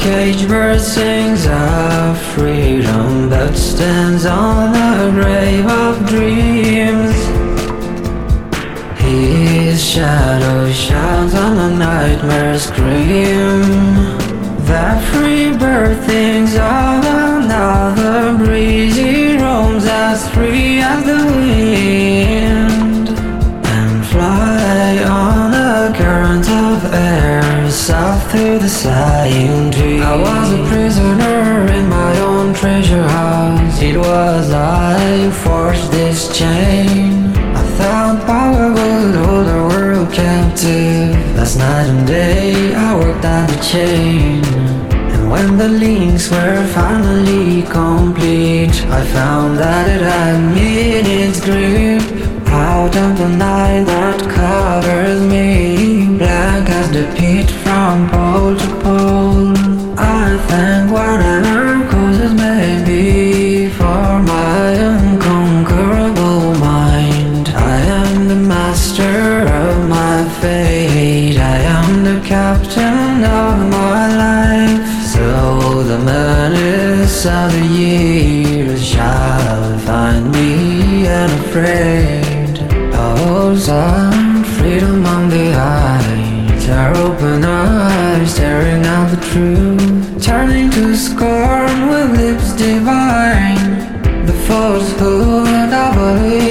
caged bird sings of freedom but stands on the grave of dreams. His shadow shines on the nightmare scream. That free bird thinks of another breeze. He roams as free as the through the sighing tree. I was a prisoner in my own treasure house. It was I who forged this chain. I thought power would hold the world captive. Last night and day I worked at the chain. And when the links were finally complete, I found that it had me in its grip. Out of the night that covers of the years shall find me unafraid. Oh, some freedom on the eyes, our open eyes, staring at the truth, turning to scorn with lips divine. The falsehood of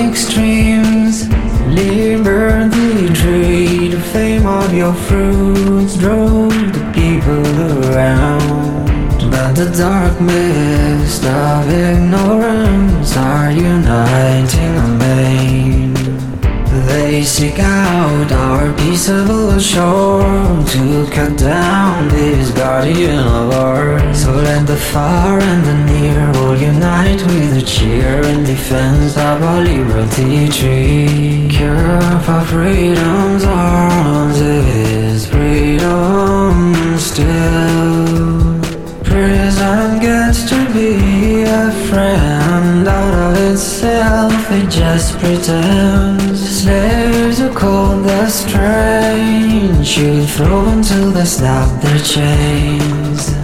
extremes, liberty tree, the fame of your fruits drove the people around. But the dark mist of ignorance are uniting amain. They seek out our peaceable shore to cut down this guardian of ours. So let the far and the near all unite with a cheer in defense of our liberty tree. Cure for freedom's a friend out of itself, it just pretends. Slaves are called the strange, should throw until they snap their chains.